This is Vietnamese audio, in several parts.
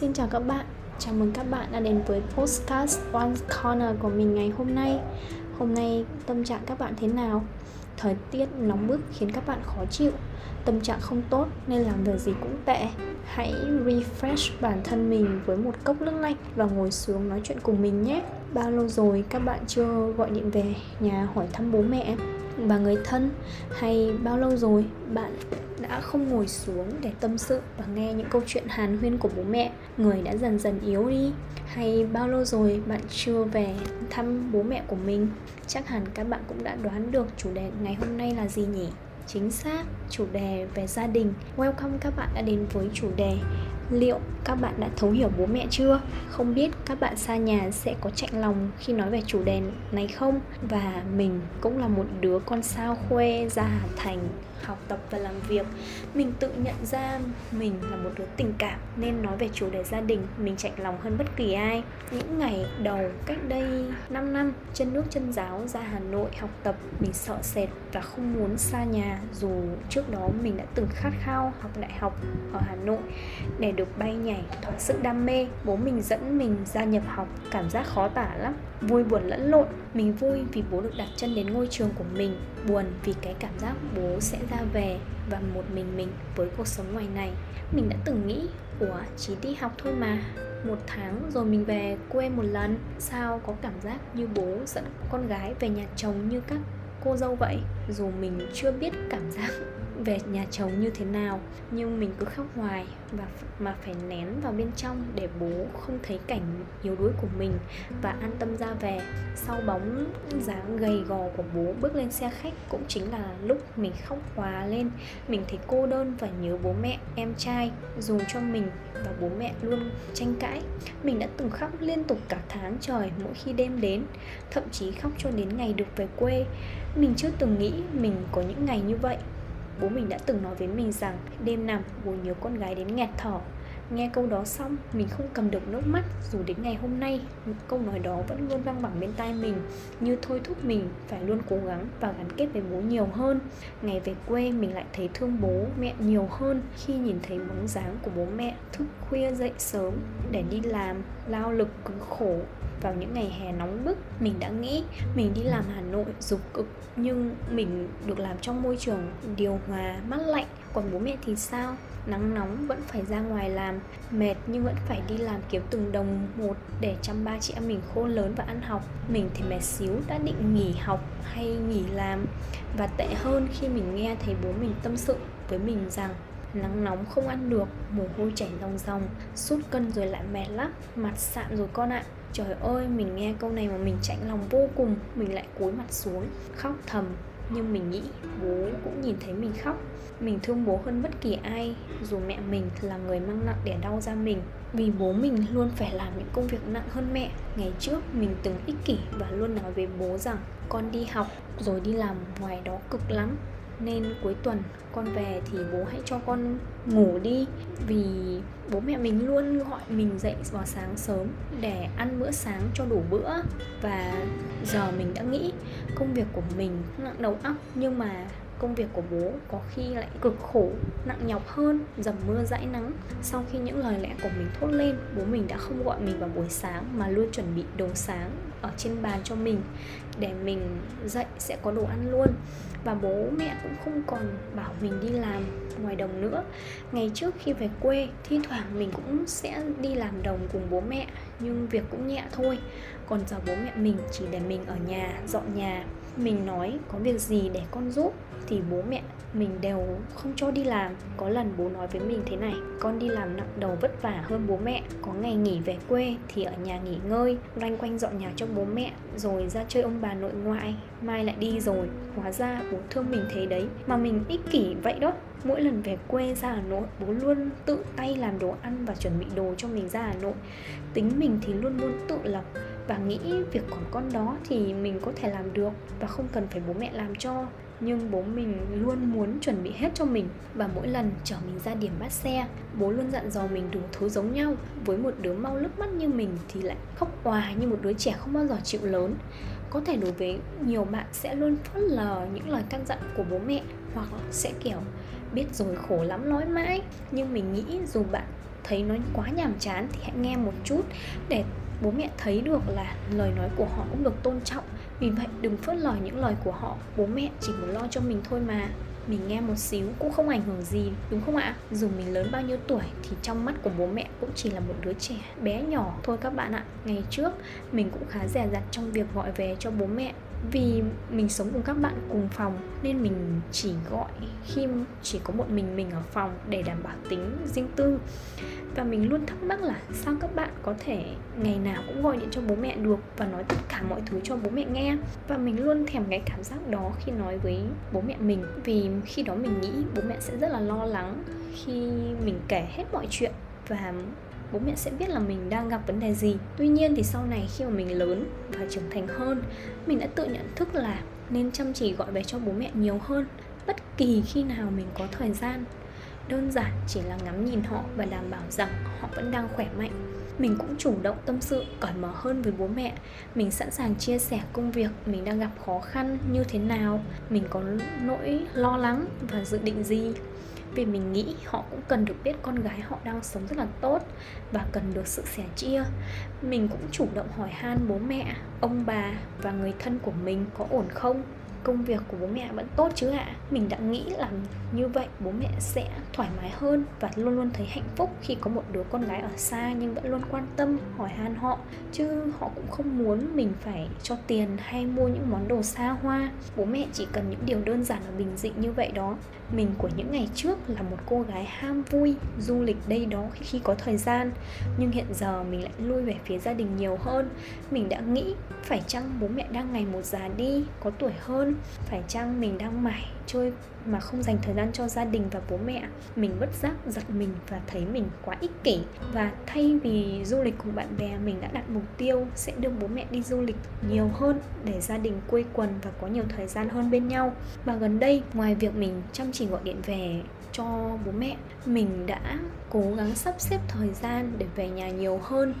Xin chào các bạn, chào mừng các bạn đã đến với Postcast One Corner của mình ngày hôm nay. Hôm nay tâm trạng các bạn thế nào? Thời tiết nóng bức khiến các bạn khó chịu. Tâm trạng không tốt nên làm việc gì cũng tệ. Hãy refresh bản thân mình với một cốc nước lạnh và ngồi xuống nói chuyện cùng mình nhé. Bao lâu rồi các bạn chưa gọi điện về nhà hỏi thăm bố mẹ và người thân? Hay bao lâu rồi bạn đã không ngồi xuống để tâm sự và nghe những câu chuyện hàn huyên của bố mẹ? Người đã dần dần yếu đi. Hay bao lâu rồi bạn chưa về thăm bố mẹ của mình? Chắc hẳn các bạn cũng đã đoán được chủ đề ngày hôm nay là gì nhỉ? Chính xác, chủ đề về gia đình. Welcome các bạn đã đến với chủ đề liệu các bạn đã thấu hiểu bố mẹ chưa? Không biết các bạn xa nhà sẽ có chạnh lòng khi nói về chủ đề này không? Và mình cũng là một đứa con sao khuê ra hà thành học tập và làm việc. Mình tự nhận ra mình là một đứa tình cảm nên nói về chủ đề gia đình, mình chạnh lòng hơn bất kỳ ai. Những ngày đầu cách đây 5 năm, chân nước chân giáo ra Hà Nội học tập, mình sợ sệt và không muốn xa nhà. Dù trước đó mình đã từng khát khao học đại học ở Hà Nội để được bay ảnh thỏa sức đam mê, bố mình dẫn mình ra nhập học, cảm giác khó tả lắm. Vui buồn lẫn lộn, mình vui vì bố được đặt chân đến ngôi trường của mình. Buồn vì cái cảm giác bố sẽ ra về và một mình mình với cuộc sống ngoài này. Mình đã từng nghĩ, ủa, chỉ đi học thôi mà. Một tháng rồi mình về quê một lần. Sao có cảm giác như bố dẫn con gái về nhà chồng như các cô dâu vậy? Dù mình chưa biết cảm giác về nhà chồng như thế nào, nhưng mình cứ khóc hoài và mà phải nén vào bên trong để bố không thấy cảnh yếu đuối của mình và an tâm ra về. Sau bóng dáng gầy gò của bố bước lên xe khách cũng chính là lúc mình khóc hòa lên. Mình thấy cô đơn và nhớ bố mẹ, em trai dù cho mình và bố mẹ luôn tranh cãi. Mình đã từng khóc liên tục cả tháng trời mỗi khi đêm đến, thậm chí khóc cho đến ngày được về quê. Mình chưa từng nghĩ mình có những ngày như vậy bố mình đã từng nói với mình rằng, đêm nằm bố nhớ con gái đến nghẹt thở. Nghe câu đó xong, mình không cầm được nước mắt, dù đến ngày hôm nay, câu nói đó vẫn luôn vang vẳng bên tai mình, như thôi thúc mình phải luôn cố gắng và gắn kết với bố nhiều hơn. Ngày về quê, mình lại thấy thương bố mẹ nhiều hơn khi nhìn thấy bóng dáng của bố mẹ thức khuya dậy sớm để đi làm lao lực cực khổ. Vào những ngày hè nóng bức, mình đã nghĩ mình đi làm hà nội dục cực, nhưng mình được làm trong môi trường điều hòa, mát lạnh. Còn bố mẹ thì sao? Nắng nóng vẫn phải ra ngoài làm, mệt nhưng vẫn phải đi làm kiếm từng đồng một để chăm ba chị em mình khôn lớn và ăn học. Mình thì mệt xíu, đã định nghỉ học hay nghỉ làm. Và tệ hơn khi mình nghe thấy bố mình tâm sự với mình rằng nắng nóng không ăn được, mồ hôi chảy ròng ròng, sút cân rồi lại mệt lắm, mặt sạm rồi con ạ. Trời ơi, mình nghe câu này mà mình chạnh lòng vô cùng, mình lại cúi mặt xuống, khóc thầm. Nhưng mình nghĩ bố cũng nhìn thấy mình khóc. Mình thương bố hơn bất kỳ ai, dù mẹ mình là người mang nặng đẻ đau ra mình. Vì bố mình luôn phải làm những công việc nặng hơn mẹ. Ngày trước, mình từng ích kỷ và luôn nói với bố rằng, con đi học, rồi đi làm ngoài đó cực lắm nên cuối tuần con về thì bố hãy cho con ngủ đi. Vì bố mẹ mình luôn gọi mình dậy vào sáng sớm để ăn bữa sáng cho đủ bữa. Và giờ mình đã nghĩ công việc của mình nặng đầu óc, nhưng mà công việc của bố có khi lại cực khổ, nặng nhọc hơn, dầm mưa dãi nắng. Sau khi những lời lẽ của mình thốt lên, bố mình đã không gọi mình vào buổi sáng mà luôn chuẩn bị đồ sáng ở trên bàn cho mình để mình dậy sẽ có đồ ăn luôn. Và bố mẹ cũng không còn bảo mình đi làm ngoài đồng nữa. Ngày trước khi về quê, thi thoảng mình cũng sẽ đi làm đồng cùng bố mẹ nhưng việc cũng nhẹ thôi. Còn giờ bố mẹ mình chỉ để mình ở nhà, dọn nhà. Mình nói, có việc gì để con giúp? Thì bố mẹ mình đều không cho đi làm. Có lần bố nói với mình thế này, con đi làm nặng đầu vất vả hơn bố mẹ. Có ngày nghỉ về quê thì ở nhà nghỉ ngơi, loanh quanh dọn nhà cho bố mẹ, rồi ra chơi ông bà nội ngoại mai lại đi rồi. Hóa ra bố thương mình thế đấy. Mà mình ích kỷ vậy đó. Mỗi lần về quê ra Hà Nội, bố luôn tự tay làm đồ ăn và chuẩn bị đồ cho mình ra Hà Nội. Tính mình thì luôn luôn tự lập và nghĩ việc của con đó thì mình có thể làm được và không cần phải bố mẹ làm cho nhưng bố mình luôn muốn chuẩn bị hết cho mình và mỗi lần chở mình ra điểm bắt xe, bố luôn dặn dò mình đủ thứ giống nhau. Với một đứa mau nước mắt như mình thì lại khóc òa như một đứa trẻ không bao giờ chịu lớn. Có thể đối với nhiều bạn sẽ luôn phớt lờ những lời căn dặn của bố mẹ hoặc sẽ kiểu biết rồi khổ lắm nói mãi. Nhưng mình nghĩ dù bạn thấy nó quá nhàm chán thì hãy nghe một chút để bố mẹ thấy được là lời nói của họ cũng được tôn trọng vì vậy, đừng phớt lờ những lời của họ. Bố mẹ chỉ muốn lo cho mình thôi mà. Mình nghe một xíu cũng không ảnh hưởng gì, đúng không ạ? Dù mình lớn bao nhiêu tuổi thì trong mắt của bố mẹ cũng chỉ là một đứa trẻ, bé nhỏ. Thôi các bạn ạ, ngày trước mình cũng khá dè dặt trong việc gọi về cho bố mẹ vì mình sống cùng các bạn cùng phòng, nên mình chỉ gọi khi chỉ có một mình mình ở phòng để đảm bảo tính riêng tư. Và mình luôn thắc mắc là sao các bạn có thể ngày nào cũng gọi điện cho bố mẹ được và nói tất cả mọi thứ cho bố mẹ nghe? Và mình luôn thèm cái cảm giác đó khi nói với bố mẹ mình, vì khi đó mình nghĩ bố mẹ sẽ rất là lo lắng khi mình kể hết mọi chuyện và bố mẹ sẽ biết là mình đang gặp vấn đề gì. Tuy nhiên thì sau này khi mà mình lớn và trưởng thành hơn, mình đã tự nhận thức là nên chăm chỉ gọi về cho bố mẹ nhiều hơn, bất kỳ khi nào mình có thời gian. Đơn giản chỉ là ngắm nhìn họ và đảm bảo rằng họ vẫn đang khỏe mạnh. Mình cũng chủ động tâm sự, cởi mở hơn với bố mẹ. Mình sẵn sàng chia sẻ công việc mình đang gặp khó khăn như thế nào. Mình có nỗi lo lắng và dự định gì vì mình nghĩ họ cũng cần được biết con gái họ đang sống rất là tốt và cần được sự sẻ chia. Mình cũng chủ động hỏi han bố mẹ, ông bà và người thân của mình có ổn không công việc của bố mẹ vẫn tốt chứ ạ? Mình đã nghĩ là như vậy bố mẹ sẽ thoải mái hơn và luôn luôn thấy hạnh phúc khi có một đứa con gái ở xa nhưng vẫn luôn quan tâm, hỏi han họ. Chứ họ cũng không muốn mình phải cho tiền hay mua những món đồ xa hoa. Bố mẹ chỉ cần những điều đơn giản và bình dị như vậy đó. Mình của những ngày trước là một cô gái ham vui, du lịch đây đó khi có thời gian. Nhưng hiện giờ mình lại lui về phía gia đình nhiều hơn. Mình đã nghĩ phải chăng bố mẹ đang ngày một già đi, có tuổi hơn? Phải chăng mình đang mải chơi mà không dành thời gian cho gia đình và bố mẹ? Mình bất giác giật mình và thấy mình quá ích kỷ. Và thay vì du lịch cùng bạn bè, mình đã đặt mục tiêu sẽ đưa bố mẹ đi du lịch nhiều hơn để gia đình quây quần và có nhiều thời gian hơn bên nhau. Và gần đây, ngoài việc mình chăm chỉ gọi điện về cho bố mẹ. Mình đã cố gắng sắp xếp thời gian để về nhà nhiều hơn.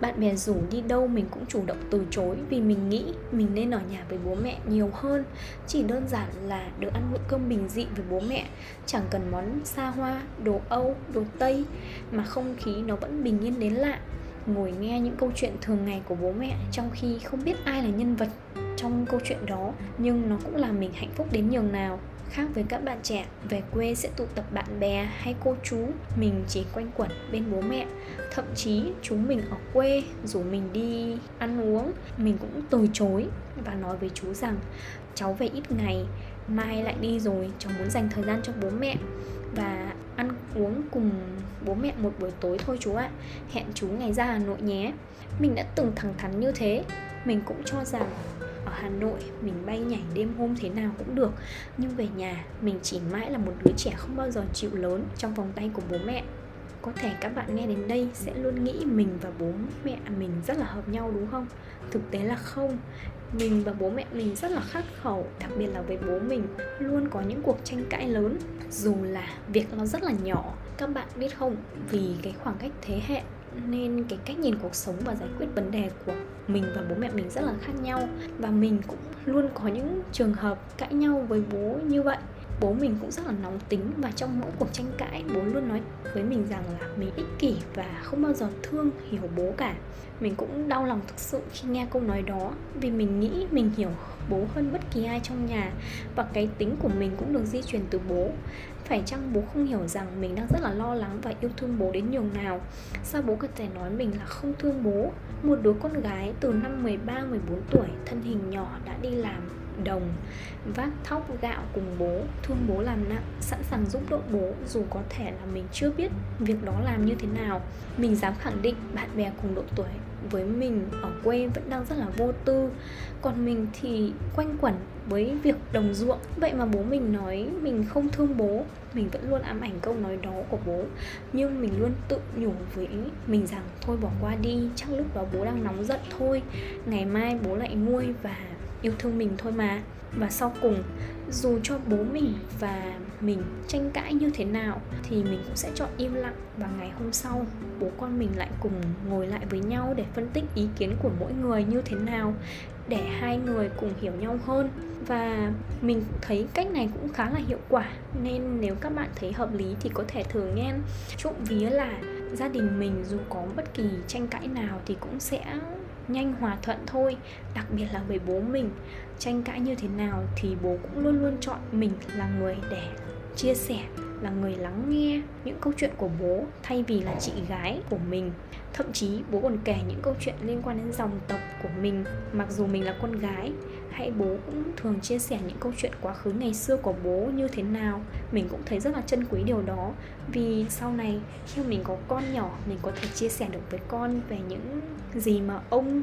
Bạn bè rủ đi đâu mình cũng chủ động từ chối vì mình nghĩ mình nên ở nhà với bố mẹ nhiều hơn. Chỉ đơn giản là được ăn bữa cơm bình dị với bố mẹ. Chẳng cần món xa hoa, đồ âu, đồ tây, mà không khí nó vẫn bình yên đến lạ. Ngồi nghe những câu chuyện thường ngày của bố mẹ trong khi không biết ai là nhân vật trong câu chuyện đó, nhưng nó cũng làm mình hạnh phúc đến nhường nào khác với các bạn trẻ. Về quê sẽ tụ tập bạn bè hay cô chú mình chỉ quanh quẩn bên bố mẹ. Thậm chí chúng mình ở quê, rủ mình đi ăn uống. Mình cũng từ chối và nói với chú rằng, cháu về ít ngày, mai lại đi rồi, cháu muốn dành thời gian cho bố mẹ và ăn uống cùng bố mẹ một buổi tối thôi chú ạ. Hẹn chú ngày ra hà nội nhé. Mình đã từng thẳng thắn như thế. Mình cũng cho rằng ở Hà Nội, mình bay nhảy đêm hôm thế nào cũng được. Nhưng về nhà, mình chỉ mãi là một đứa trẻ không bao giờ chịu lớn trong vòng tay của bố mẹ. Có thể các bạn nghe đến đây sẽ luôn nghĩ mình và bố mẹ mình rất là hợp nhau đúng không? Thực tế là không. Mình và bố mẹ mình rất là khắc khẩu, đặc biệt là với bố mình, luôn có những cuộc tranh cãi lớn. Dù là việc nó rất là nhỏ, các bạn biết không? Vì cái khoảng cách thế hệ nên cái cách nhìn cuộc sống và giải quyết vấn đề của mình và bố mẹ mình rất là khác nhau. Và mình cũng luôn có những trường hợp cãi nhau với bố như vậy bố mình cũng rất là nóng tính và trong mỗi cuộc tranh cãi bố luôn nói với mình rằng là mình ích kỷ và không bao giờ thương hiểu bố cả. Mình cũng đau lòng thực sự khi nghe câu nói đó vì mình nghĩ mình hiểu bố hơn bất kỳ ai trong nhà và cái tính của mình cũng được di truyền từ bố. Phải chăng bố không hiểu rằng mình đang rất là lo lắng và yêu thương bố đến nhường nào? Sao bố có thể nói mình là không thương bố? Một đứa con gái từ năm 13, 14 tuổi thân hình nhỏ đã đi làm đồng, vác thóc gạo cùng bố, thương bố làm nặng, sẵn sàng giúp đỡ bố dù có thể là mình chưa biết việc đó làm như thế nào. Mình dám khẳng định bạn bè cùng độ tuổi với mình ở quê vẫn đang rất là vô tư. Còn mình thì quanh quẩn với việc đồng ruộng. Vậy mà bố mình nói mình không thương bố. Mình vẫn luôn ám ảnh câu nói đó của bố. Nhưng mình luôn tự nhủ với mình rằng, thôi bỏ qua đi, chắc lúc đó bố đang nóng giận thôi. Ngày mai bố lại nguôi và yêu thương mình thôi mà. Và sau cùng, dù cho bố mình và mình tranh cãi như thế nào, thì mình cũng sẽ chọn im lặng và ngày hôm sau, bố con mình lại cùng ngồi lại với nhau để phân tích ý kiến của mỗi người như thế nào, để hai người cùng hiểu nhau hơn. Và mình thấy cách này cũng khá là hiệu quả, nên nếu các bạn thấy hợp lý thì có thể thử nghe. Trộm vía là gia đình mình dù có bất kỳ tranh cãi nào thì cũng sẽ nhanh, hòa thuận thôi, đặc biệt là với bố mình. Tranh cãi như thế nào thì bố cũng luôn luôn chọn mình là người để chia sẻ, là người lắng nghe những câu chuyện của bố thay vì là chị gái của mình. Thậm chí bố còn kể những câu chuyện liên quan đến dòng tộc của mình, mặc dù mình là con gái hay bố cũng thường chia sẻ những câu chuyện quá khứ ngày xưa của bố như thế nào? Mình cũng thấy rất là trân quý điều đó. Vì sau này, khi mình có con nhỏ, mình có thể chia sẻ được với con về những gì mà ông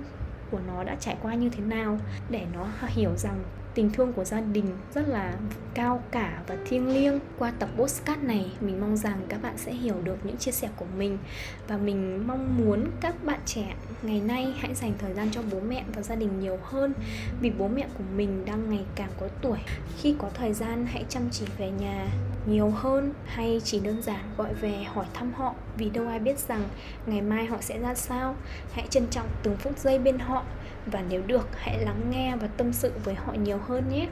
của nó đã trải qua như thế nào để nó hiểu rằng tình thương của gia đình rất là cao cả và thiêng liêng. Qua tập postcard này, mình mong rằng các bạn sẽ hiểu được những chia sẻ của mình. Và mình mong muốn các bạn trẻ ngày nay hãy dành thời gian cho bố mẹ và gia đình nhiều hơn, vì bố mẹ của mình đang ngày càng có tuổi. Khi có thời gian, hãy chăm chỉ về nhà nhiều hơn hay chỉ đơn giản gọi về hỏi thăm họ vì đâu ai biết rằng ngày mai họ sẽ ra sao? Hãy trân trọng từng phút giây bên họ và nếu được, hãy lắng nghe và tâm sự với họ nhiều hơn nhé.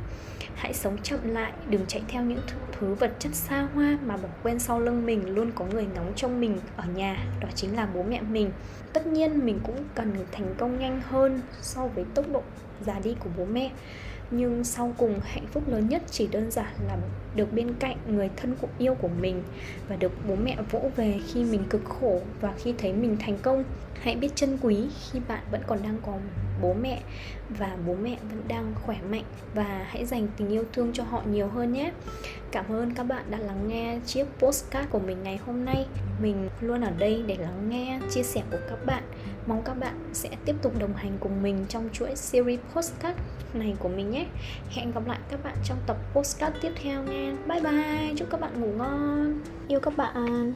Hãy sống chậm lại, đừng chạy theo những thứ vật chất xa hoa mà bỏ quên sau lưng mình luôn có người ngóng trong mình ở nhà, đó chính là bố mẹ mình. Tất nhiên, mình cũng cần thành công nhanh hơn so với tốc độ già đi của bố mẹ nhưng sau cùng, hạnh phúc lớn nhất chỉ đơn giản là được bên cạnh người thân của yêu của mình và được bố mẹ vỗ về khi mình cực khổ và khi thấy mình thành công. Hãy biết trân quý khi bạn vẫn còn đang có bố mẹ và bố mẹ vẫn đang khỏe mạnh và hãy dành tình yêu thương cho họ nhiều hơn nhé. Cảm ơn các bạn đã lắng nghe chiếc postcard của mình ngày hôm nay. Mình luôn ở đây để lắng nghe, chia sẻ của các bạn mong các bạn sẽ tiếp tục đồng hành cùng mình trong chuỗi series postcard này của mình nhé. Hẹn gặp lại các bạn trong tập postcard tiếp theo nha. Bye bye, chúc các bạn ngủ ngon. Yêu các bạn.